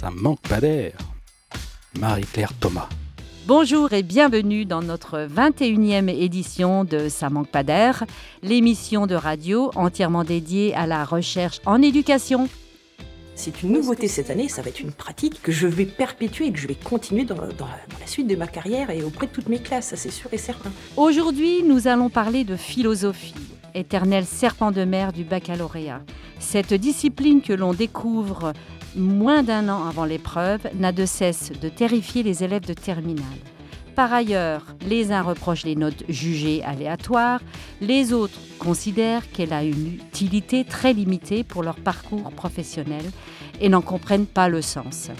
Ça manque pas d'air. Marie-Claire Thomas. Bonjour et bienvenue dans notre 21e édition de Ça manque pas d'air, l'émission de radio entièrement dédiée à la recherche en éducation. C'est une nouveauté cette année, ça va être une pratique que je vais perpétuer et que je vais continuer dans, dans la, dans la suite de ma carrière et auprès de toutes mes classes, ça c'est sûr et certain. Aujourd'hui, nous allons parler de philosophie, éternel serpent de mer du baccalauréat. Cette discipline que l'on découvre moins d'un an avant l'épreuve n'a de cesse de terrifier les élèves de terminale. Par ailleurs, les uns reprochent les notes jugées aléatoires, les autres considèrent qu'elle a une utilité très limitée pour leur parcours professionnel et n'en comprennent pas le sens.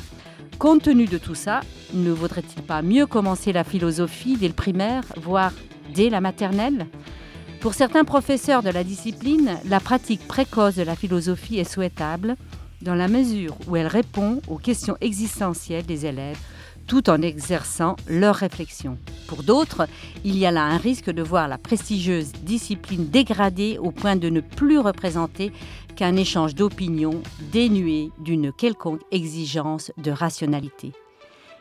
Compte tenu de tout ça, ne vaudrait-il pas mieux commencer la philosophie dès le primaire, voire dès la maternelle? Pour certains professeurs de la discipline, la pratique précoce de la philosophie est souhaitable dans la mesure où elle répond aux questions existentielles des élèves tout en exerçant leur réflexion. Pour d'autres, il y a là un risque de voir la prestigieuse discipline dégradée au point de ne plus représenter qu'un échange d'opinions dénué d'une quelconque exigence de rationalité.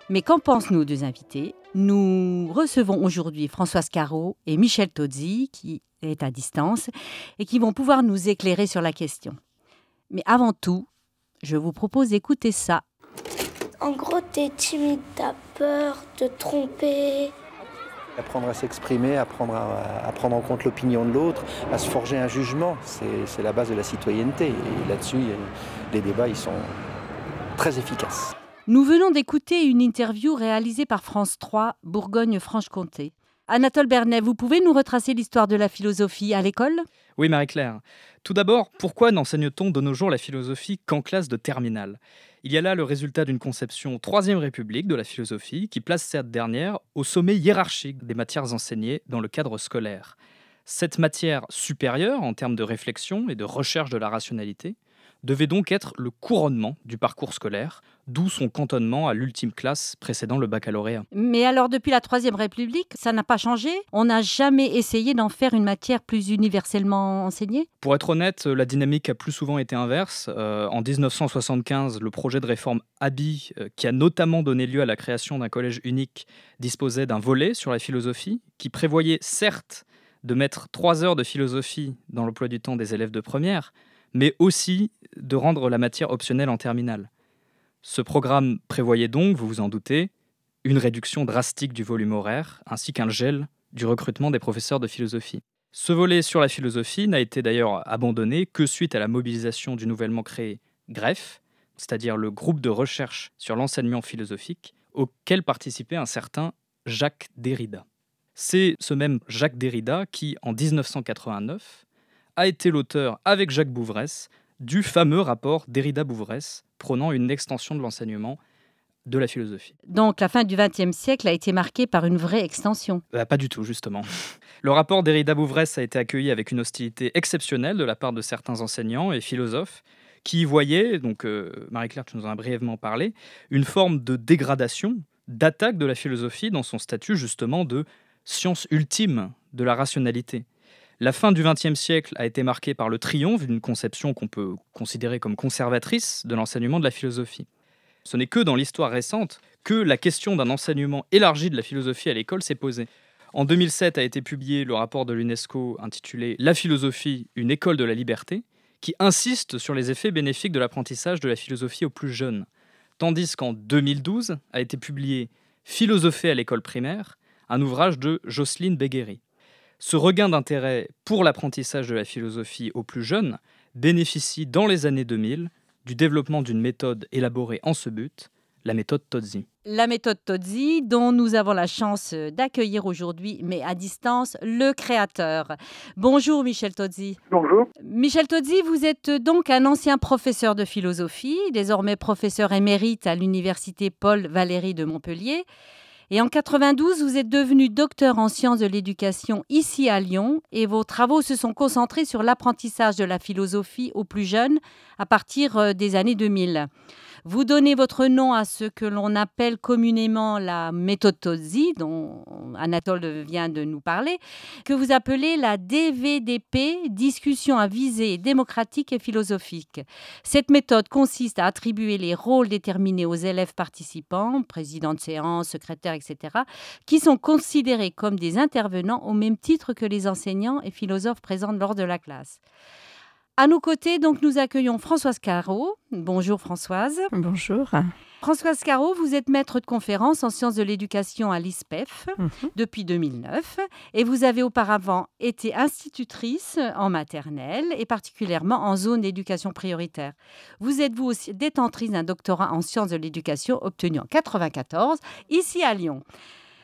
Mais qu'en pensent nos deux invités? Nous recevons aujourd'hui Françoise Caro et Michel Tozzi, qui est à distance, et qui vont pouvoir nous éclairer sur la question. Mais avant tout, je vous propose d'écouter ça en gros, t'es timide, t'as peur de te tromper. Apprendre à s'exprimer, apprendre à, à, prendre en compte l'opinion de l'autre, à se forger un jugement, c'est la base de la citoyenneté. Et là-dessus, les débats, ils sont très efficaces. Nous venons d'écouter une interview réalisée par France 3, Bourgogne-Franche-Comté. Anatole Bernet, vous pouvez nous retracer l'histoire de la philosophie à l'école? Oui, Marie-Claire. Tout d'abord, pourquoi n'enseigne-t-on de nos jours la philosophie qu'en classe de terminale? Il y a là le résultat d'une conception Troisième République de la philosophie qui place cette dernière au sommet hiérarchique des matières enseignées dans le cadre scolaire. Cette matière supérieure en termes de réflexion et de recherche de la rationalité devait donc être le couronnement du parcours scolaire, d'où son cantonnement à l'ultime classe précédant le baccalauréat. Mais alors depuis la Troisième République, ça n'a pas changé? On n'a jamais essayé d'en faire une matière plus universellement enseignée? Pour être honnête, la dynamique a plus souvent été inverse. Euh, en 1975, le projet de réforme ABI, euh, qui a notamment donné lieu à la création d'un collège unique, disposait d'un volet sur la philosophie, qui prévoyait certes de mettre trois heures de philosophie dans l'emploi du temps des élèves de première, mais aussi de rendre la matière optionnelle en terminale. Ce programme prévoyait donc, vous vous en doutez, une réduction drastique du volume horaire, ainsi qu'un gel du recrutement des professeurs de philosophie. Ce volet sur la philosophie n'a été d'ailleurs abandonné que suite à la mobilisation du nouvellement créé GREFF, c'est-à-dire le groupe de recherche sur l'enseignement philosophique, auquel participait un certain Jacques Derrida. C'est ce même Jacques Derrida qui, en 1989, a été l'auteur, avec Jacques Bouvresse, du fameux rapport Derrida-Bouvresse prônant une extension de l'enseignement de la philosophie. Donc la fin du XXe siècle a été marquée par une vraie extension bah, Pas du tout, justement. Le rapport Derrida-Bouvresse a été accueilli avec une hostilité exceptionnelle de la part de certains enseignants et philosophes qui voyaient, donc euh, Marie-Claire, tu nous en as brièvement parlé, une forme de dégradation, d'attaque de la philosophie dans son statut justement de science ultime de la rationalité. La fin du XXe siècle a été marquée par le triomphe d'une conception qu'on peut considérer comme conservatrice de l'enseignement de la philosophie. Ce n'est que dans l'histoire récente que la question d'un enseignement élargi de la philosophie à l'école s'est posée. En 2007 a été publié le rapport de l'UNESCO intitulé La philosophie, une école de la liberté, qui insiste sur les effets bénéfiques de l'apprentissage de la philosophie aux plus jeunes, tandis qu'en 2012 a été publié Philosopher à l'école primaire, un ouvrage de Jocelyne Béguéry. Ce regain d'intérêt pour l'apprentissage de la philosophie aux plus jeunes bénéficie dans les années 2000 du développement d'une méthode élaborée en ce but, la méthode Tozzi. La méthode Tozzi, dont nous avons la chance d'accueillir aujourd'hui, mais à distance, le créateur. Bonjour Michel Tozzi. Bonjour. Michel Tozzi, vous êtes donc un ancien professeur de philosophie, désormais professeur émérite à l'université Paul Valéry de Montpellier. Et en 92, vous êtes devenu docteur en sciences de l'éducation ici à Lyon et vos travaux se sont concentrés sur l'apprentissage de la philosophie aux plus jeunes à partir euh, des années 2000. Vous donnez votre nom à ce que l'on appelle communément la méthode Tozzi, dont Anatole vient de nous parler, que vous appelez la DVDP, discussion à visée démocratique et philosophique. Cette méthode consiste à attribuer les rôles déterminés aux élèves participants, président de séance, secrétaire, etc., qui sont considérés comme des intervenants au même titre que les enseignants et philosophes présents lors de la classe. À nos côtés, donc, nous accueillons Françoise Caro. Bonjour Françoise. Bonjour. Françoise Caro, vous êtes maître de conférence en sciences de l'éducation à l'ISPEF mhm. depuis 2009 et vous avez auparavant été institutrice en maternelle et particulièrement en zone d'éducation prioritaire. Vous êtes vous aussi détentrice d'un doctorat en sciences de l'éducation obtenu en 1994 ici à Lyon.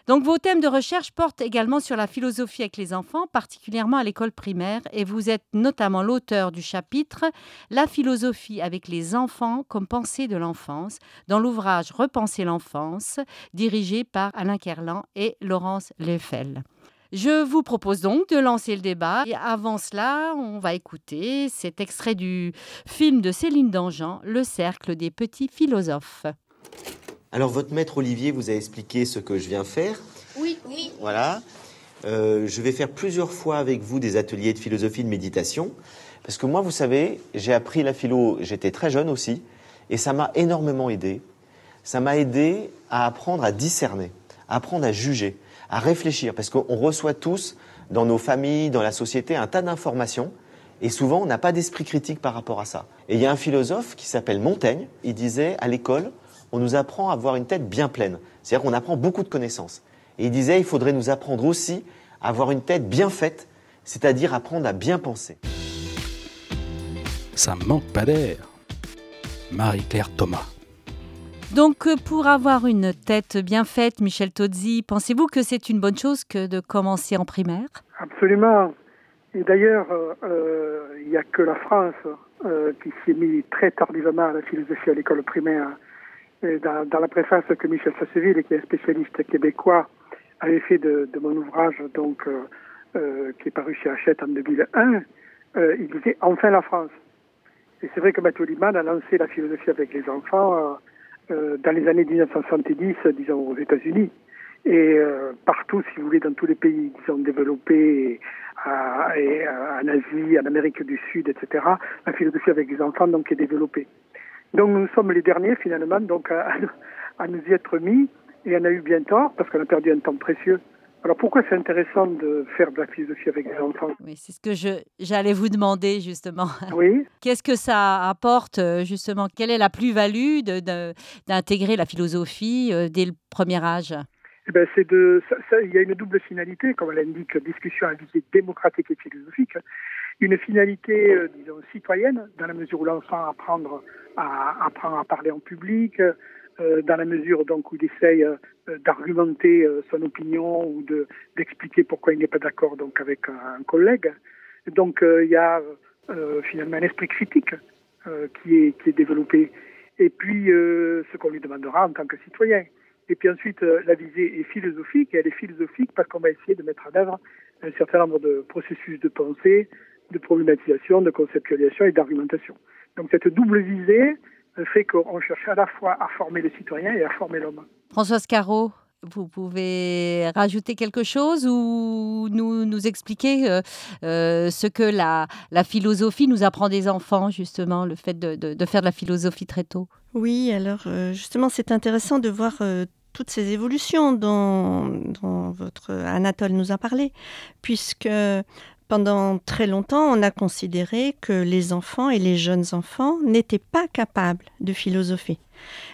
Donc vos thèmes de recherche portent également sur la philosophie avec les enfants, particulièrement à l'école primaire, et vous êtes notamment l'auteur du chapitre La philosophie avec les enfants comme pensée de l'enfance, dans l'ouvrage Repenser l'enfance, dirigé par Alain Kerlan et Laurence Leffel. Je vous propose donc de lancer le débat. Et avant cela, on va écouter cet extrait du film de Céline Dangean, Le cercle des petits philosophes. Alors, votre maître Olivier vous a expliqué ce que je viens faire. Oui, oui. Voilà. Euh, je vais faire plusieurs fois avec vous des ateliers de philosophie de méditation. Parce que moi, vous savez, j'ai appris la philo, j'étais très jeune aussi, et ça m'a énormément aidé. Ça m'a aidé à apprendre à discerner, à apprendre à juger, à réfléchir. Parce qu'on reçoit tous, dans nos familles, dans la société, un tas d'informations. Et souvent, on n'a pas d'esprit critique par rapport à ça. Et il y a un philosophe qui s'appelle Montaigne. Il disait à l'école, on nous apprend à avoir une tête bien pleine. C'est-à-dire qu'on apprend beaucoup de connaissances. Et il disait, il faudrait nous apprendre aussi à avoir une tête bien faite, c'est-à-dire apprendre à bien penser. Ça manque pas d'air. Marie-Claire Thomas. Donc, euh, pour avoir une tête bien faite, Michel Tozzi, pensez-vous que c'est une bonne chose que de commencer en primaire? Absolument. Et d'ailleurs, euh, euh, il n'y a que la France qui s'est mis très tardivement à la philosophie à l'école primaire dans, la préface que Michel Sasseville, qui est spécialiste québécois, avait fait de, mon ouvrage, donc, euh, euh, qui est paru chez Hachette en 2001, euh, il disait Enfin la France. Et c'est vrai que Mathieu Liman a lancé la philosophie avec les enfants dans les années 1970, disons, aux États-Unis. Et partout, si vous voulez, dans tous les pays, disons, développés, en Asie, en Amérique du Sud, etc., la philosophie avec les enfants donc, est développée. Donc nous sommes les derniers finalement donc à, nous y être mis et on a eu bien tort parce qu'on a perdu un temps précieux. Alors pourquoi c'est intéressant de faire de la philosophie avec les enfants? Oui, c'est ce que je, j'allais vous demander justement. Oui. Qu'est-ce que ça apporte justement? Quelle est la plus-value de, d'intégrer la philosophie euh, dès le premier âge? Eh c'est de, ça, il y a une double finalité, comme l'indique, discussion à visée démocratique et philosophique une finalité, euh, disons, citoyenne, dans la mesure où l'enfant apprend à, apprend à parler en public, euh, dans la mesure donc où il essaye euh, d'argumenter son opinion ou de d'expliquer pourquoi il n'est pas d'accord donc avec un, collègue. Donc il y a finalement un esprit critique qui est qui est développé. Et puis ce qu'on lui demandera en tant que citoyen. Et puis ensuite, la visée est philosophique, et elle est philosophique parce qu'on va essayer de mettre en œuvre un certain nombre de processus de pensée, de problématisation, de conceptualisation et d'argumentation. Donc cette double visée fait qu'on cherche à la fois à former le citoyen et à former l'homme. Françoise Caro, vous pouvez rajouter quelque chose ou nous, nous expliquer euh, euh, ce que la, la, philosophie nous apprend des enfants, justement, le fait de, de, faire de la philosophie très tôt? Oui, alors euh, justement, c'est intéressant de voir toutes ces évolutions dont, dont, votre Anatole nous a parlé, puisque pendant très longtemps, on a considéré que les enfants et les jeunes enfants n'étaient pas capables de philosopher.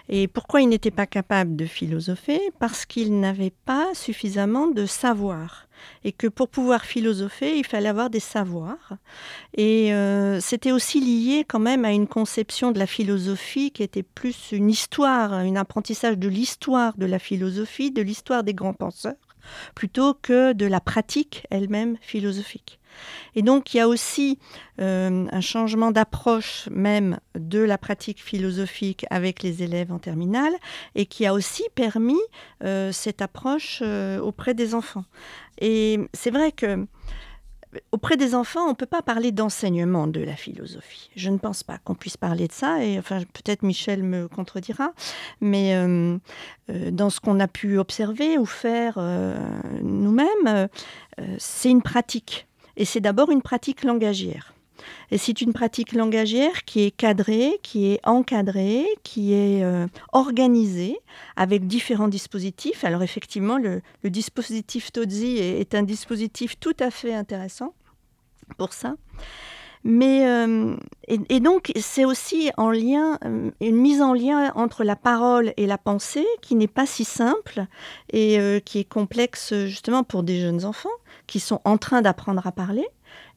Et pourquoi ils n'étaient pas capables de philosopher? Parce qu'ils n'avaient pas suffisamment de savoir. Et que pour pouvoir philosopher, il fallait avoir des savoirs. Et euh, c'était aussi lié quand même à une conception de la philosophie qui était plus une histoire, un apprentissage de l'histoire de la philosophie, de l'histoire des grands penseurs plutôt que de la pratique elle-même philosophique. Et donc il y a aussi euh, un changement d'approche même de la pratique philosophique avec les élèves en terminale et qui a aussi permis euh, cette approche euh, auprès des enfants. Et c'est vrai que auprès des enfants, on ne peut pas parler d'enseignement de la philosophie. Je ne pense pas qu'on puisse parler de ça, et enfin peut-être Michel me contredira, mais euh, euh, dans ce qu'on a pu observer ou faire euh, nous-mêmes, c'est une pratique. Et c'est d'abord une pratique langagière. C'est une pratique langagière qui est cadrée, qui est encadrée, qui est euh, organisée avec différents dispositifs. Alors effectivement, le, dispositif Todzi est, un dispositif tout à fait intéressant pour ça. Mais euh, et, donc c'est aussi en lien, euh, une mise en lien entre la parole et la pensée qui n'est pas si simple et qui est complexe justement pour des jeunes enfants qui sont en train d'apprendre à parler.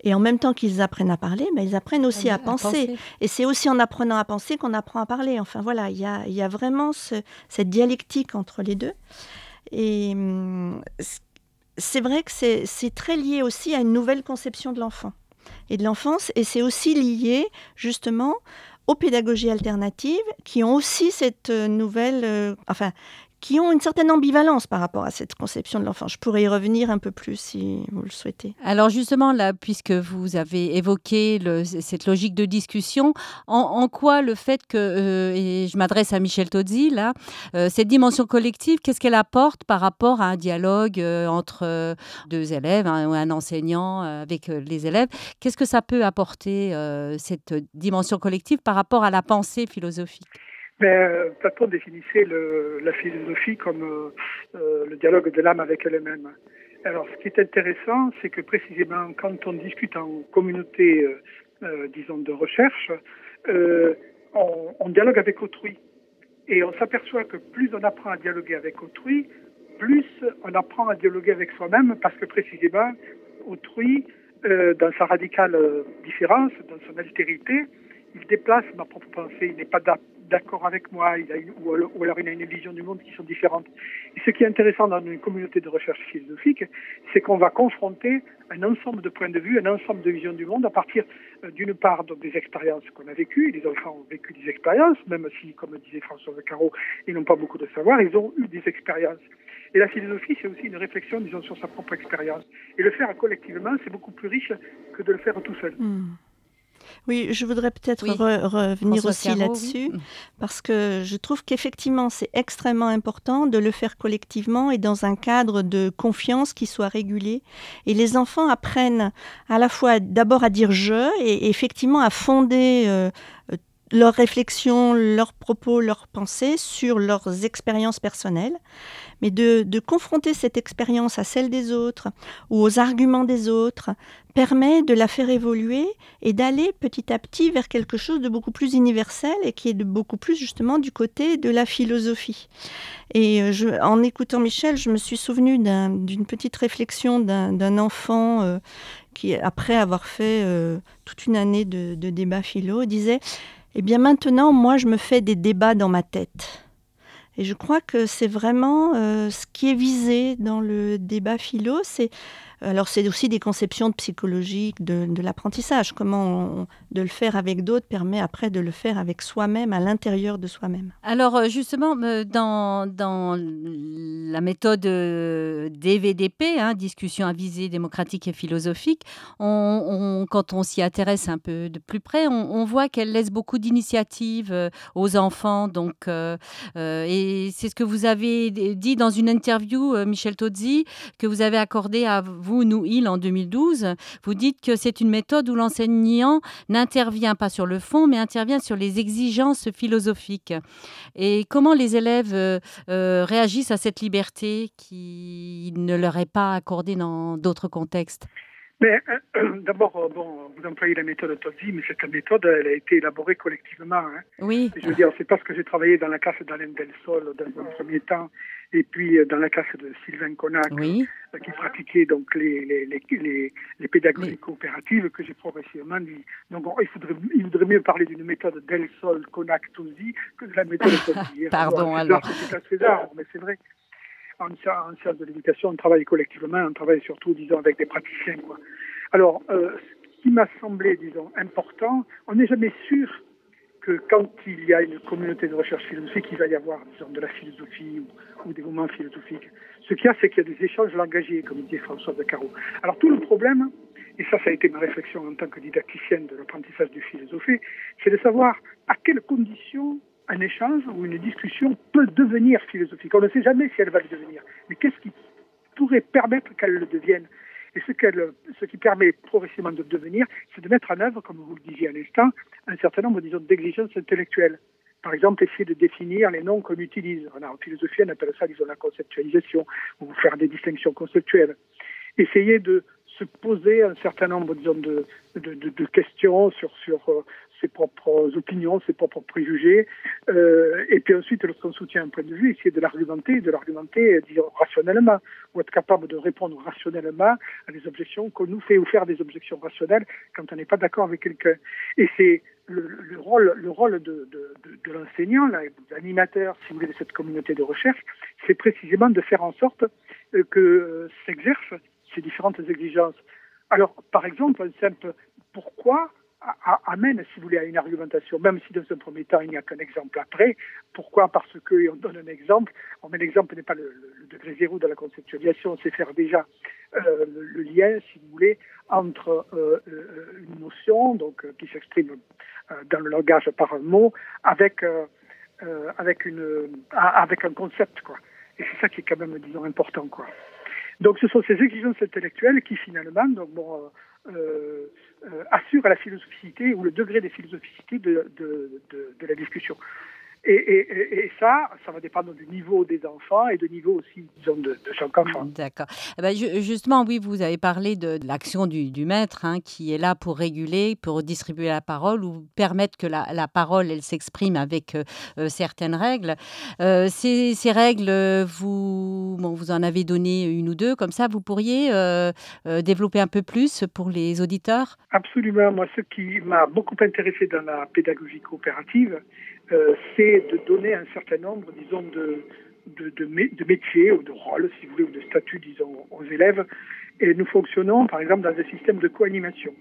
Et en même temps qu'ils apprennent à parler, mais ils apprennent aussi à, penser. Et c'est aussi en apprenant à penser qu'on apprend à parler. Enfin voilà, il y a, y a, vraiment cette dialectique entre les deux. Et hum, c'est vrai que c'est très lié aussi à une nouvelle conception de l'enfant et de l'enfance. Et c'est aussi lié justement aux pédagogies alternatives qui ont aussi cette nouvelle, euh, enfin, qui ont une certaine ambivalence par rapport à cette conception de l'enfant. Je pourrais y revenir un peu plus si vous le souhaitez. Alors justement, là, puisque vous avez évoqué cette logique de discussion, en, quoi le fait que, euh, et je m'adresse à Michel Tozzi, là, euh, cette dimension collective, qu'est-ce qu'elle apporte par rapport à un dialogue euh, entre deux élèves, ou un enseignant avec les élèves? Qu'est-ce que ça peut apporter, cette dimension collective, par rapport à la pensée philosophique? Euh, Platon définissait la philosophie comme euh, euh, le dialogue de l'âme avec elle-même. Alors, ce qui est intéressant, c'est que précisément quand on discute en communauté, disons, de recherche, on, on, dialogue avec autrui. Et on s'aperçoit que plus on apprend à dialoguer avec autrui, plus on apprend à dialoguer avec soi-même, parce que précisément, autrui, dans sa radicale différence, dans son altérité, il déplace ma propre pensée, il n'est pas d'accord avec moi, ou, alors, il a une vision du monde qui sont différentes. Ce qui est intéressant dans une communauté de recherche philosophique, c'est qu'on va confronter un ensemble de points de vue, un ensemble de visions du monde à partir euh, d'une part des expériences qu'on a vécues. Les enfants ont vécu des expériences, même si, comme disait François Caro, ils n'ont pas beaucoup de savoir, ils ont eu des expériences. Et la philosophie, c'est aussi une réflexion, disons, sur sa propre expérience. Et le faire collectivement, c'est beaucoup plus riche que de le faire tout seul. Hmm. Oui, je voudrais peut-être revenir aussi là-dessus, mm. parce que je trouve qu'effectivement, c'est extrêmement important de le faire collectivement et dans un cadre de confiance qui soit régulé. Et les enfants apprennent à la fois d'abord à dire je et effectivement à fonder euh, leurs réflexions, leurs propos, leurs pensées sur leurs expériences personnelles mais de, confronter cette expérience à celle des autres ou aux arguments des autres permet de la faire évoluer et d'aller petit à petit vers quelque chose de beaucoup plus universel et qui est de beaucoup plus justement du côté de la philosophie. Et euh, je, en écoutant Michel, je me suis souvenu d'une petite réflexion d'un enfant euh, qui, après avoir fait euh, toute une année de, de débat philo, disait Eh bien maintenant, moi, je me fais des débats dans ma tête. Et je crois que c'est vraiment euh, ce qui est visé dans le débat philo, c'est alors c'est aussi des conceptions de psychologique de, l'apprentissage. Comment de le faire avec d'autres permet après de le faire avec soi-même, à l'intérieur de soi-même. Alors euh, justement, euh, dans, dans la méthode euh, DVDP, hein, discussion à visée démocratique et philosophique, quand on s'y intéresse un peu de plus près, on, voit qu'elle laisse beaucoup d'initiatives aux enfants. Donc, et c'est ce que vous avez dit dans une interview, Michel Tozzi, que vous avez accordé à vous nous, il, en 2012, vous dites que c'est une méthode où l'enseignant n'intervient pas sur le fond, mais intervient sur les exigences philosophiques. Et comment les élèves euh, euh, réagissent à cette liberté qui ne leur est pas accordée dans d'autres contextes? Mais euh, d'abord, bon, vous employez la méthode Tozzi, mais cette méthode, elle a été élaborée collectivement. Hein. Oui. Je veux dire, c'est parce que j'ai travaillé dans la classe d'Alain Sol dans un premier temps, et puis euh, dans la classe de Sylvain Connac, euh, qui pratiquait donc les, les, les, les, pédagogies coopératives que j'ai progressivement dit. Donc il, faudrait, il voudrait mieux parler d'une méthode Del Sol, Connac, Tosi que de la méthode Tosi. Pardon alors. C'est César, mais c'est vrai. en, en sciences de l'éducation, on travaille collectivement, on travaille surtout, disons, avec des praticiens. Quoi. Alors, euh, ce qui m'a semblé, disons, important, on n'est jamais sûr que quand il y a une communauté de recherche philosophique, il va y avoir, de la philosophie ou, des moments philosophiques. Ce qu'il y a, c'est qu'il y a des échanges langagiers, comme dit François de Caro. Alors, tout le problème, et ça, ça a été ma réflexion en tant que didacticienne de l'apprentissage du philosophie, c'est de savoir à quelles conditions un échange ou une discussion peut devenir philosophique. On ne sait jamais si elle va le devenir, mais qu'est-ce qui pourrait permettre qu'elle le devienne et ce, qui permet progressivement de devenir, c'est de mettre en œuvre, comme vous le disiez à l'instant, un certain nombre, d'exigences intellectuelles. Par exemple, essayer de définir les noms qu'on utilise. En philosophie, on appelle ça, disons, la conceptualisation, ou faire des distinctions conceptuelles. Essayer de se poser un certain nombre, disons, de, de, de, de questions sur, sur euh, ses propres opinions, ses propres préjugés, euh, et puis ensuite, lorsqu'on soutient un point de vue, essayer de l'argumenter, de l'argumenter, disons, rationnellement, ou être capable de répondre rationnellement à des objections qu'on nous fait, ou faire des objections rationnelles quand on n'est pas d'accord avec quelqu'un. Et c'est le, le, rôle, le rôle de, de, de, de l'enseignant, l'animateur, si vous voulez, de cette communauté de recherche, c'est précisément de faire en sorte euh, que s'exercent ces différentes exigences. Alors, par exemple, un simple pourquoi amène, si vous voulez, à une argumentation, même si dans un premier temps il n'y a qu'un exemple après. Pourquoi Parce que, on donne un exemple, on met l'exemple n'est pas le, le, degré zéro de la conceptualisation, c'est faire déjà euh, le, lien, si vous voulez, entre euh, euh une notion, donc qui s'exprime dans le langage par un mot, avec avec une avec un concept, quoi. Et c'est ça qui est quand même, disons, important, quoi. Donc ce sont ces exigences intellectuelles qui finalement donc, bon, euh, euh, assurent la philosophicité ou le degré de philosophicité de, de, de, de la discussion. Et, et, et, ça, ça va dépendre du niveau des enfants et du niveau aussi, disons, de, de chaque enfant. D'accord. Eh ben, justement, oui, vous avez parlé de, l'action du, du, maître hein, qui est là pour réguler, pour distribuer la parole ou permettre que la, la parole, elle s'exprime avec euh, euh certaines règles. Euh, ces, ces, règles, vous, bon, vous en avez donné une ou deux, comme ça, vous pourriez euh développer un peu plus pour les auditeurs? Absolument. Moi, ce qui m'a beaucoup intéressé dans la pédagogie coopérative, euh, c'est de donner un certain nombre, disons, de, de, de, métiers ou de rôles, si vous voulez, ou de statuts, disons, aux élèves. Et nous fonctionnons, par exemple, dans un système de co-animation.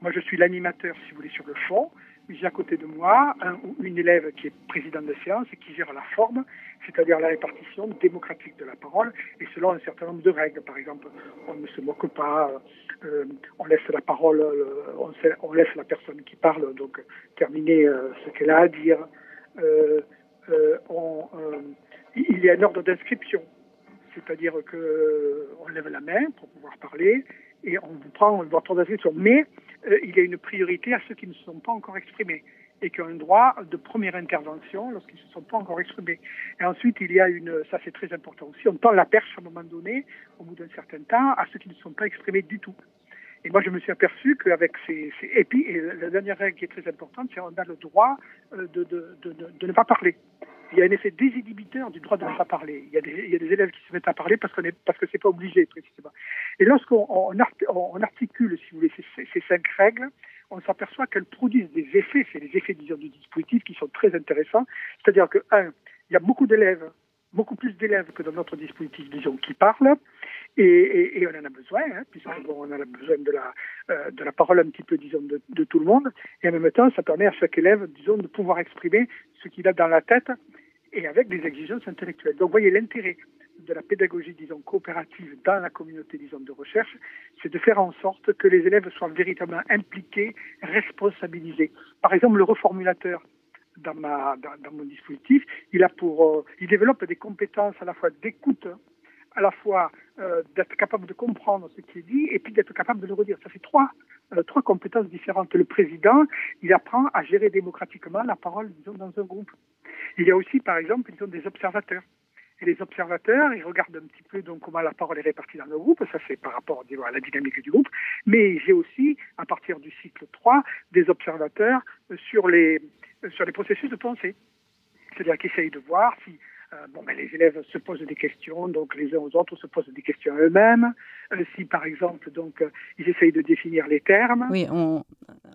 Moi, je suis l'animateur, si vous voulez, sur le fond. J'ai à côté de moi un ou une élève qui est président de séance et qui gère la forme, c'est-à-dire la répartition démocratique de la parole, et selon un certain nombre de règles. Par exemple, on ne se moque pas, euh, on laisse la parole, euh, on, on, laisse la personne qui parle donc terminer euh, ce qu'elle a à dire. Euh, euh, euh, il y a un ordre d'inscription, c'est-à-dire que on lève la main pour pouvoir parler et on vous prend votre d'inscription. Mais il y a une priorité à ceux qui ne sont pas encore exprimés et qui ont un droit de première intervention lorsqu'ils ne se sont pas encore exprimés. Et ensuite, il y a une, ça c'est très important aussi, on tend la perche à un moment donné, au bout d'un certain temps, à ceux qui ne sont pas exprimés du tout. Et moi, je me suis aperçu qu'avec ces, ces... Et puis, et la dernière règle qui est très importante, c'est qu'on a le droit de, de, de, de, ne pas parler. Il y a un effet désinhibiteur du droit de ne pas parler. Il y a des, il y a des élèves qui se mettent à parler parce, qu'on est, parce que c'est pas obligé, précisément. Et lorsqu'on on, on articule, si vous voulez, ces, ces cinq règles, on s'aperçoit qu'elles produisent des effets, c'est les effets, disons, du dispositif qui sont très intéressants. C'est-à-dire que, un, il y a beaucoup d'élèves beaucoup plus d'élèves que dans notre dispositif, disons, qui parlent, et, on en a besoin, hein, puisque bon, on a besoin de la, euh, de la parole un petit peu, disons, de, de, tout le monde, et en même temps, ça permet à chaque élève, disons, de pouvoir exprimer ce qu'il a dans la tête, et avec des exigences intellectuelles. Donc, vous voyez, l'intérêt de la pédagogie, disons, coopérative dans la communauté, disons, de recherche, c'est de faire en sorte que les élèves soient véritablement impliqués, responsabilisés. Par exemple, le reformulateur, dans, ma, dans, mon dispositif, il a pour, euh, il développe des compétences à la fois d'écoute, à la fois euh, d'être capable de comprendre ce qui est dit et puis d'être capable de le redire. Ça fait trois, euh, trois compétences différentes. Le président, il apprend à gérer démocratiquement la parole, disons, dans un groupe. Il y a aussi, par exemple, disons, des observateurs. Et les observateurs, ils regardent un petit peu donc comment la parole est répartie dans le groupe, ça c'est par rapport disons, à la dynamique du groupe, mais j'ai aussi, à partir du cycle 3, des observateurs sur les, sur les processus de pensée. C'est-à-dire qu'ils de voir si euh, bon, ben, les élèves se posent des questions, donc les uns aux autres se posent des questions eux-mêmes. Euh, si par exemple, donc, euh, ils essayent de définir les termes. Oui, on,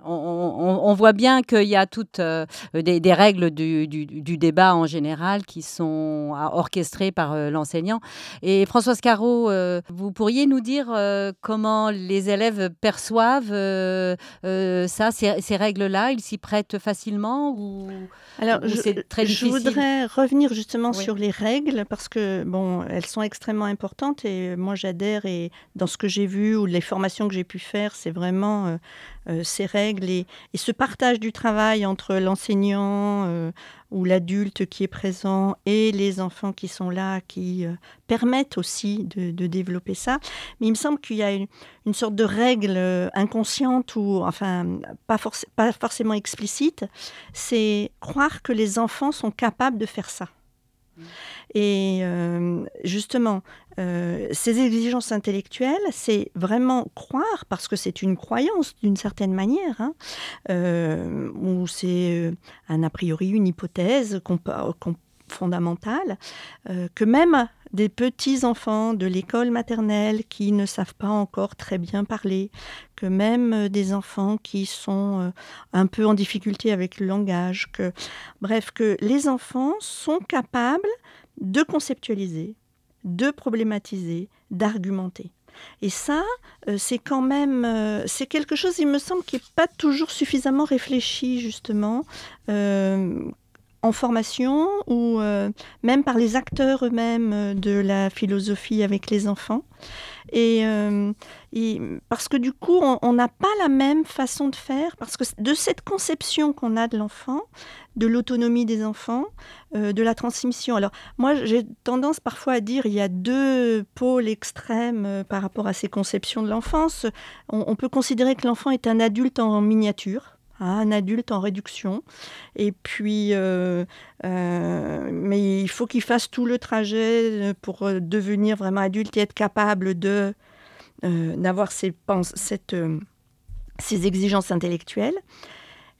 on, voit bien qu'il y a toutes euh, des, règles du, débat en général qui sont orchestrées par euh, l'enseignant. Et Françoise Caro, euh, vous pourriez nous dire comment les élèves perçoivent ça, ces, règles-là? Ils s'y prêtent facilement ou, Alors, c'est très difficile? Je voudrais revenir justement sur les règles parce que, bon, elles sont extrêmement importantes et moi j'adhère et dans ce que j'ai vu ou les formations que j'ai pu faire, c'est vraiment euh, ces règles et, ce partage du travail entre l'enseignant euh, ou l'adulte qui est présent et les enfants qui sont là, qui euh, permettent aussi de, développer ça. Mais il me semble qu'il y a une, sorte de règle inconsciente ou enfin pas forcément explicite, c'est croire que les enfants sont capables de faire ça. Et euh, justement, euh, ces exigences intellectuelles, c'est vraiment croire, parce que c'est une croyance d'une certaine manière, hein, euh, ou c'est un a priori une hypothèse fondamentale, que même des petits enfants de l'école maternelle qui ne savent pas encore très bien parler, que même des enfants qui sont un peu en difficulté avec le langage, que bref, que les enfants sont capables de conceptualiser, de problématiser, d'argumenter. Et ça, euh, c'est quand même, euh, c'est quelque chose, il me semble, qui n'est pas toujours suffisamment réfléchi, justement, euh, en formation ou même par les acteurs eux-mêmes de la philosophie avec les enfants. Et, parce que du coup, on n'a pas la même façon de faire, parce que de cette conception qu'on a de l'enfant, de l'autonomie des enfants, euh, de la transmission. Alors moi, j'ai tendance parfois à dire il y a deux pôles extrêmes euh, par rapport à ces conceptions de l'enfance. On, peut considérer que l'enfant est un adulte en miniature. Un adulte en réduction. Et puis, euh, mais il faut qu'il fasse tout le trajet pour devenir vraiment adulte et être capable de d'avoir ces, cette, ces exigences intellectuelles.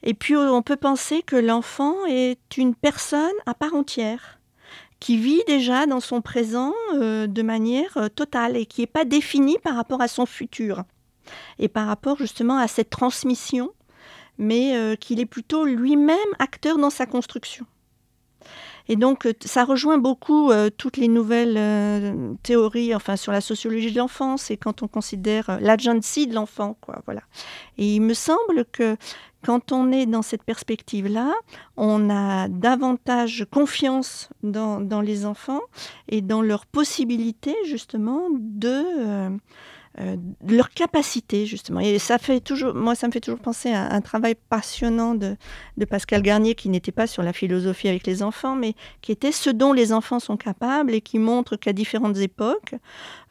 Et puis on peut penser que l'enfant est une personne à part entière, qui vit déjà dans son présent euh, de manière euh, totale et qui n'est pas définie par rapport à son futur et par rapport justement à cette transmission, mais euh, qu'il est plutôt lui-même acteur dans sa construction. Et donc, ça rejoint beaucoup toutes les nouvelles théories, enfin, sur la sociologie de l'enfance et quand on considère l'agency de l'enfant, quoi, voilà. Et il me semble que quand on est dans cette perspective-là, on a davantage confiance dans, les enfants et dans leur possibilité justement de... Euh, leur capacité justement. Et ça fait toujours, moi, ça me fait toujours penser à un travail passionnant de, de Pascal Garnier qui n'était pas sur la philosophie avec les enfants, mais qui était ce dont les enfants sont capables et qui montre qu'à différentes époques,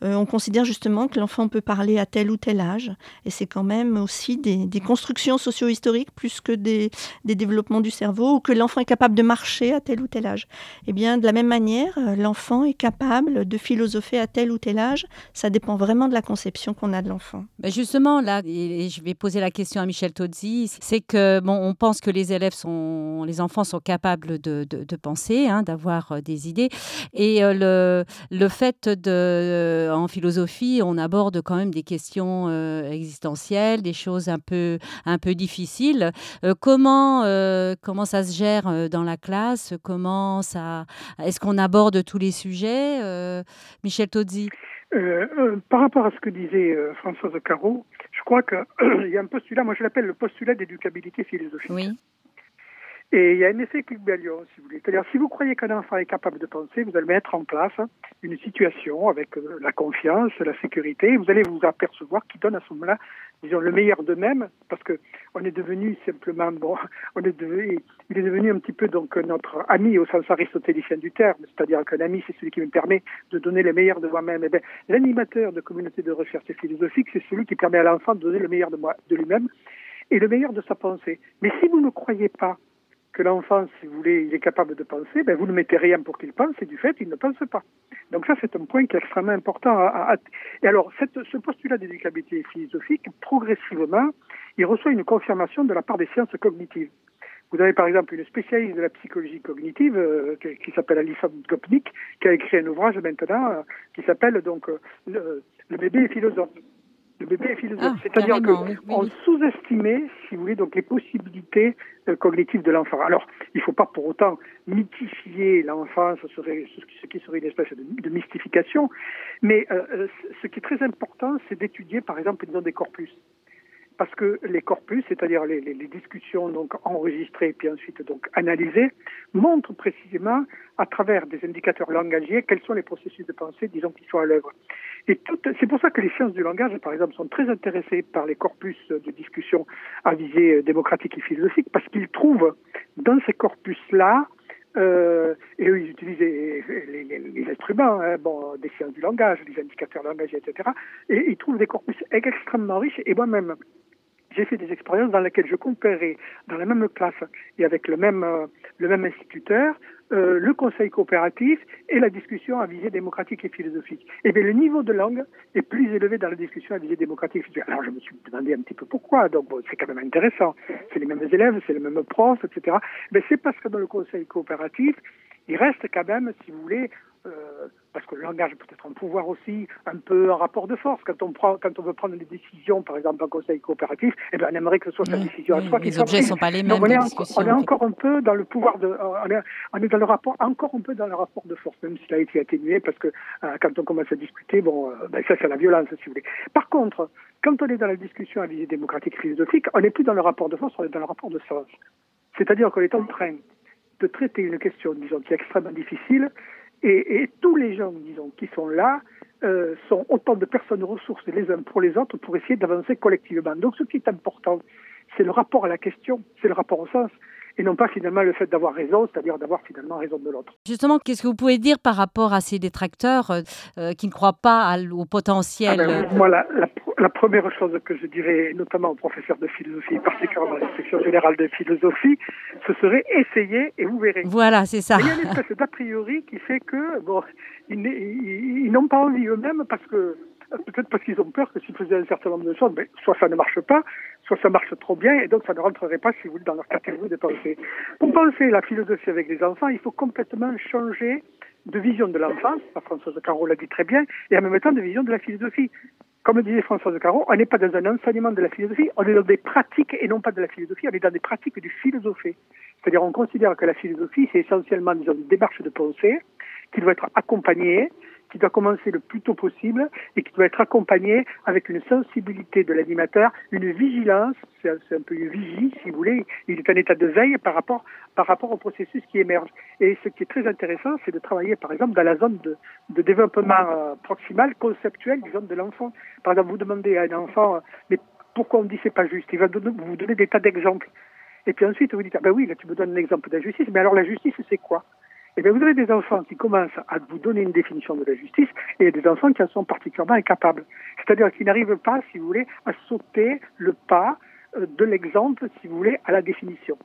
euh, on considère justement que l'enfant peut parler à tel ou tel âge. Et c'est quand même aussi des, constructions socio-historiques plus que des, développements du cerveau, ou que l'enfant est capable de marcher à tel ou tel âge. Eh bien, de la même manière, euh, l'enfant est capable de philosopher à tel ou tel âge. Ça dépend vraiment de la conception qu'on a de l'enfant. Ben justement, là, je vais poser la question à Michel Tozzi, c'est que bon, on pense que les élèves sont, les enfants sont capables de, penser, hein, d'avoir euh, des idées, et le, le fait de en philosophie, on aborde quand même des questions euh, existentielles, des choses un peu, un peu difficiles. Euh, comment, euh, comment ça se gère dans la classe? Comment ça Est-ce qu'on aborde tous les sujets? Michel Tozzi par rapport à ce que disait Françoise Caro, je crois qu'il y a un postulat, moi je l'appelle le postulat d'éducabilité philosophique. Oui. Et il y a un effet Pygmalion, si vous voulez. C'est-à-dire, si vous croyez qu'un enfant est capable de penser, vous allez mettre en place une situation avec euh, la confiance, la sécurité, et vous allez vous apercevoir qu'il donne à ce moment-là, disons, le meilleur d'eux-mêmes, parce que on est devenu simplement, bon, on est devenu, il est devenu un petit peu donc notre ami au sens aristotélicien du terme, c'est-à-dire qu'un ami, c'est celui qui me permet de donner le meilleur de moi-même. Eh bien, l'animateur de communauté de recherche philosophique, c'est celui qui permet à l'enfant de donner le meilleur de moi, de lui-même, et le meilleur de sa pensée. Mais si vous ne croyez pas que l'enfant, si vous voulez, il est capable de penser, ben vous ne mettez rien pour qu'il pense, et du fait, il ne pense pas. Donc ça, c'est un point qui est extrêmement important. Et alors, ce postulat d'éducabilité philosophique, progressivement, il reçoit une confirmation de la part des sciences cognitives. Vous avez par exemple une spécialiste de la psychologie cognitive euh, qui, s'appelle Alison Gopnik, qui a écrit un ouvrage maintenant euh, qui s'appelle donc euh, le, bébé est philosophe. Le bébé est philosophe. Ah, C'est-à-dire qu'on sous-estimait, si vous voulez, donc les possibilités euh, cognitives de l'enfant. Alors, il ne faut pas pour autant mythifier l'enfant, ce, serait, ce qui serait une espèce de, mystification, mais euh, euh, ce qui est très important, c'est d'étudier, par exemple, disons, des corpus parce que les corpus, c'est-à-dire les, discussions donc enregistrées puis ensuite donc analysées, montrent précisément à travers des indicateurs langagiers quels sont les processus de pensée, disons, qui sont à l'œuvre. Et c'est pour ça que les sciences du langage, par exemple, sont très intéressées par les corpus de discussion à visée démocratique et philosophique, parce qu'ils trouvent dans ces corpus-là euh, et eux, ils utilisent les, les, les instruments, hein, bon, des sciences du langage, des indicateurs langagiers, etc. Et ils trouvent des corpus extrêmement riches. Et moi-même, j'ai fait des expériences dans lesquelles je comparais dans la même classe et avec le même, euh, le même instituteur euh, le conseil coopératif et la discussion à visée démocratique et philosophique. Et eh bien le niveau de langue est plus élevé dans la discussion à visée démocratique. Alors je me suis demandé un petit peu pourquoi. Donc bon, c'est quand même intéressant. C'est les mêmes élèves, c'est les mêmes profs, etc. Mais c'est parce que dans le conseil coopératif, il reste quand même, si vous voulez, euh, parce que le langage peut être un pouvoir aussi, un peu un rapport de force. Quand on, prend, quand on veut prendre des décisions, par exemple en conseil coopératif, eh bien, on aimerait que ce soit sa décision à soi qui Les objets ne sont pas les mêmes. on, est, on est encore un peu dans le pouvoir de, on est, on est, dans le rapport, encore un peu dans le rapport de force, même s'il a été atténué, parce que euh, quand on commence à discuter, bon, euh, ben, ça c'est la violence, si vous voulez. Par contre, quand on est dans la discussion à visée démocratique philosophique, on n'est plus dans le rapport de force, on est dans le rapport de sens. C'est-à-dire qu'on est en train de traiter une question, disons, qui est extrêmement difficile, et, et, tous les gens, disons, qui sont là, euh, sont autant de personnes ressources les uns pour les autres pour essayer d'avancer collectivement. Donc ce qui est important, c'est le rapport à la question, c'est le rapport au sens et non pas finalement le fait d'avoir raison, c'est-à-dire d'avoir finalement raison de l'autre. Justement, qu'est-ce que vous pouvez dire par rapport à ces détracteurs euh, euh qui ne croient pas au potentiel ah ben, Moi, la, la, la, première chose que je dirais, notamment aux professeurs de philosophie, particulièrement à l'inspection générale de philosophie, ce serait essayer et vous verrez. Voilà, c'est ça. il y a une espèce d'a priori qui fait que, bon, ils, ils, ils n'ont pas envie eux-mêmes parce que peut-être parce qu'ils ont peur que s'ils faisaient un certain nombre de choses, soit ça ne marche pas, soit ça marche trop bien, et donc ça ne rentrerait pas, si vous voulez, dans leur catégorie de pensée. Pour penser la philosophie avec les enfants, il faut complètement changer de vision de l'enfance, Françoise Caro l'a dit très bien, et en même temps de vision de la philosophie. Comme disait Françoise Caro, on n'est pas dans un enseignement de la philosophie, on est dans des pratiques, et non pas de la philosophie, on est dans des pratiques du philosophie. C'est-à-dire on considère que la philosophie, c'est essentiellement, une démarche de pensée qui doit être accompagnée qui doit commencer le plus tôt possible et qui doit être accompagné avec une sensibilité de l'animateur, une vigilance, c'est un, peu une vigie si vous voulez, il est en état de veille par rapport, par rapport au processus qui émerge. Et ce qui est très intéressant, c'est de travailler par exemple dans la zone de, de développement euh, proximal, conceptuel, disons, de l'enfant. Par exemple, vous demandez à un enfant, euh, mais pourquoi on dit c'est pas juste? Il va vous donner des tas d'exemples. Et puis ensuite, vous dites, ah ben oui, là tu me donnes un exemple d'injustice, mais alors la justice, c'est quoi? Eh bien, vous avez des enfants qui commencent à vous donner une définition de la justice et des enfants qui en sont particulièrement incapables. C'est-à-dire qu'ils n'arrivent pas, si vous voulez, à sauter le pas euh, de l'exemple, si vous voulez, à la définition.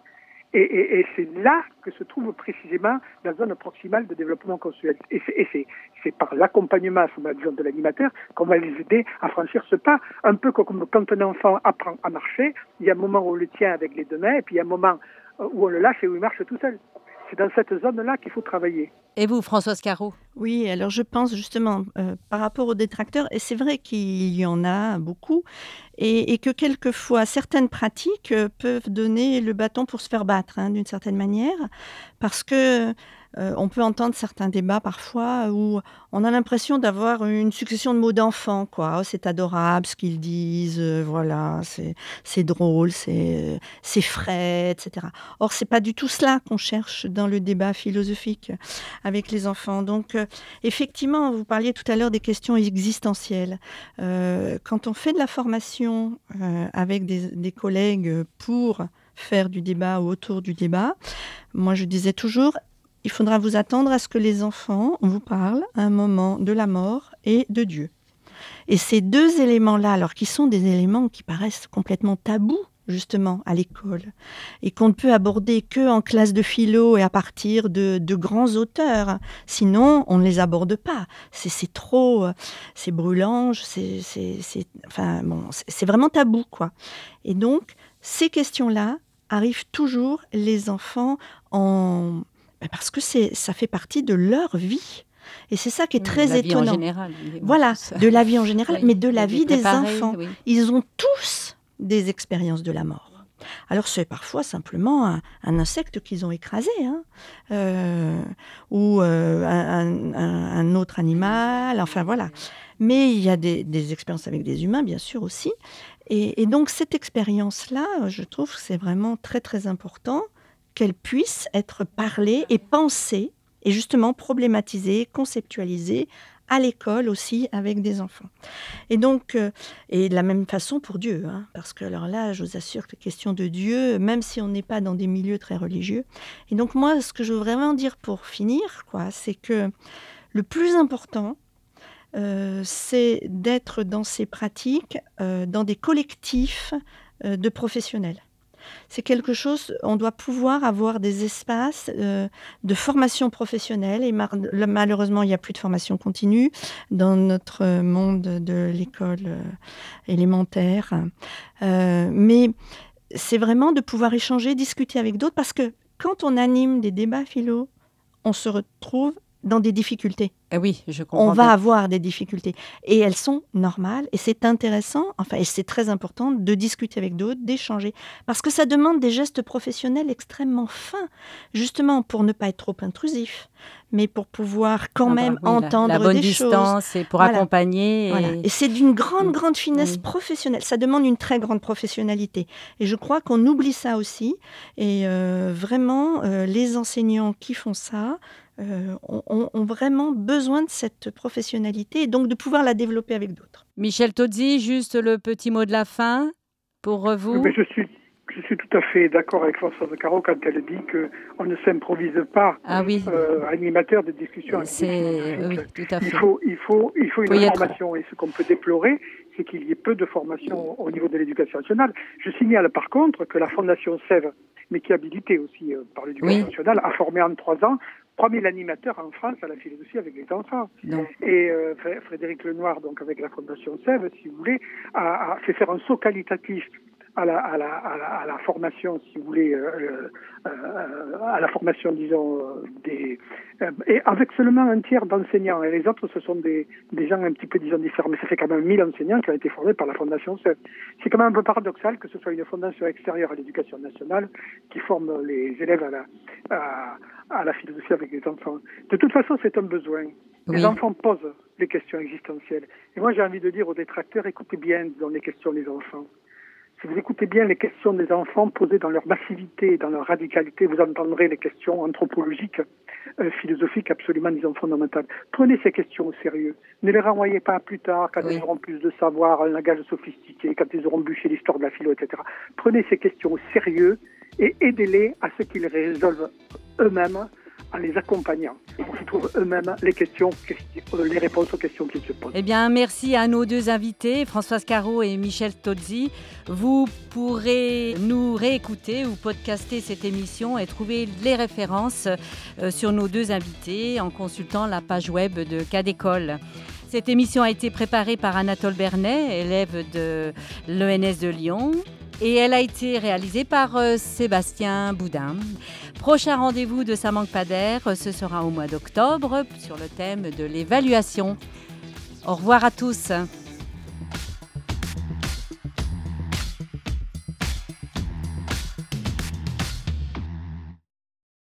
Et, c'est là que se trouve précisément la zone proximale de développement consuel. Et c'est par l'accompagnement, disons, de l'animateur qu'on va les aider à franchir ce pas. Un peu comme quand un enfant apprend à marcher, il y a un moment où on le tient avec les deux mains, et puis il y a un moment euh, où on le lâche et où il marche tout seul c'est dans cette zone-là qu'il faut travailler. Et vous, Françoise Caro Oui, alors je pense justement euh, par rapport aux détracteurs, et c'est vrai qu'il y en a beaucoup, et, que quelquefois certaines pratiques euh, peuvent donner le bâton pour se faire battre, hein, d'une certaine manière, parce que euh, on peut entendre certains débats parfois où on a l'impression d'avoir une succession de mots d'enfants. Quoi. Oh, c'est adorable ce qu'ils disent, euh, voilà, c'est drôle, c'est frais, etc. Or, c'est pas du tout cela qu'on cherche dans le débat philosophique avec les enfants. Donc, euh, effectivement, vous parliez tout à l'heure des questions existentielles. quand on fait de la formation avec des, des collègues pour faire du débat ou autour du débat, moi je disais toujours, il faudra vous attendre à ce que les enfants vous parlent à un moment de la mort et de Dieu. Et ces deux éléments-là, alors qui sont des éléments qui paraissent complètement tabous justement à l'école et qu'on ne peut aborder que en classe de philo et à partir de, grands auteurs. Sinon, on ne les aborde pas. C'est trop, c'est brûlant, c'est enfin bon, c'est vraiment tabou quoi. Et donc ces questions-là arrivent toujours les enfants en parce que ça fait partie de leur vie. Et c'est ça qui est Oui, très la vie en étonnant. général, Voilà, de la vie en général, Oui, mais de la de vie des enfants. oui. Ils ont tous des expériences de la mort. Alors c'est parfois simplement un, un insecte qu'ils ont écrasé, hein, euh, ou euh, un, un- un autre animal, enfin voilà. Mais il y a des, des expériences avec des humains, bien sûr aussi. Et, et donc cette expérience-là, je trouve que c'est vraiment très très important qu'elle puisse être parlée et pensée, et justement problématisée, conceptualisée à l'école aussi avec des enfants. Et donc, euh, et de la même façon pour Dieu, hein, parce que alors là, je vous assure que la question de Dieu, même si on n'est pas dans des milieux très religieux. Et donc moi, ce que je veux vraiment dire pour finir, quoi, c'est que le plus important, euh, c'est d'être dans ces pratiques, euh, dans des collectifs de professionnels. C'est quelque chose, on doit pouvoir avoir des espaces euh, de formation professionnelle et malheureusement, il n'y a plus de formation continue dans notre monde de l'école euh, élémentaire. Euh, mais c'est vraiment de pouvoir échanger, discuter avec d'autres parce que quand on anime des débats philo, on se retrouve dans des difficultés. Eh oui, je comprends. On va bien. avoir des difficultés. Et elles sont normales. Et c'est intéressant, enfin, et c'est très important de discuter avec d'autres, d'échanger. Parce que ça demande des gestes professionnels extrêmement fins, justement pour ne pas être trop intrusif, mais pour pouvoir quand Ah bah même oui, la- entendre la bonne des distance choses. et pour Voilà. accompagner. Voilà. et- Et c'est d'une grande, Mm. grande finesse Oui. professionnelle. Ça demande une très grande professionnalité. Et je crois qu'on oublie ça aussi. Et euh, vraiment, euh, les enseignants qui font ça euh, ont, ont- ont vraiment besoin de cette professionnalité et donc de pouvoir la développer avec d'autres. Michel Tozzi, juste le petit mot de la fin pour euh, vous. Mais je suis, je suis tout à fait d'accord avec Françoise Caro quand elle dit qu'on ne s'improvise pas Ah oui. euh, animateur de discussion. avec des C'est oui, tout à Il fait. faut, il faut, il faut une formation. Et ce qu'on peut déplorer, c'est qu'il y ait peu de formation au niveau de l'éducation nationale. Je signale par contre que la Fondation Sève, mais qui est habilitée aussi euh, par l'éducation Oui. nationale, a formé en trois ans 3000 animateurs en France à la philosophie avec les enfants. Et euh, Fré- Frédéric Lenoir, donc avec la Fondation Sève, si vous voulez, a, a fait faire un saut qualitatif à la, à la, à la, à la formation, si vous voulez, euh, euh, à la formation, disons, euh, des, euh, et avec seulement un tiers d'enseignants. Et les autres, ce sont des, des gens un petit peu, disons, différents. Mais ça fait quand même 1000 enseignants qui ont été formés par la Fondation. C'est quand même un peu paradoxal que ce soit une fondation extérieure à l'éducation nationale qui forme les élèves à la, à, à la philosophie avec les enfants. De toute façon, c'est un besoin. Oui. Les enfants posent les questions existentielles. Et moi, j'ai envie de dire aux détracteurs, écoutez bien dans les questions des enfants. Si vous écoutez bien les questions des enfants posées dans leur massivité, dans leur radicalité, vous entendrez les questions anthropologiques, euh, philosophiques absolument, disons, fondamentales. Prenez ces questions au sérieux. Ne les renvoyez pas plus tard, quand Oui. ils auront plus de savoir, un langage sophistiqué, quand ils auront bûché l'histoire de la philo, etc. Prenez ces questions au sérieux et aidez-les à ce qu'ils résolvent eux-mêmes en les accompagnant pour qu'ils trouvent eux-mêmes les questions, euh, les réponses aux questions qu'ils se posent. Eh bien, merci à nos deux invités, Françoise Caro et Michel Tozzi. Vous pourrez nous réécouter ou podcaster cette émission et trouver les références euh, sur nos deux invités en consultant la page web de Cadécole. Cette émission a été préparée par Anatole Bernet, élève de l'ENS de Lyon, et elle a été réalisée par euh, Sébastien Boudin. Prochain rendez-vous de Ça manque d'air, ce sera au mois d'octobre sur le thème de l'évaluation. Au revoir à tous.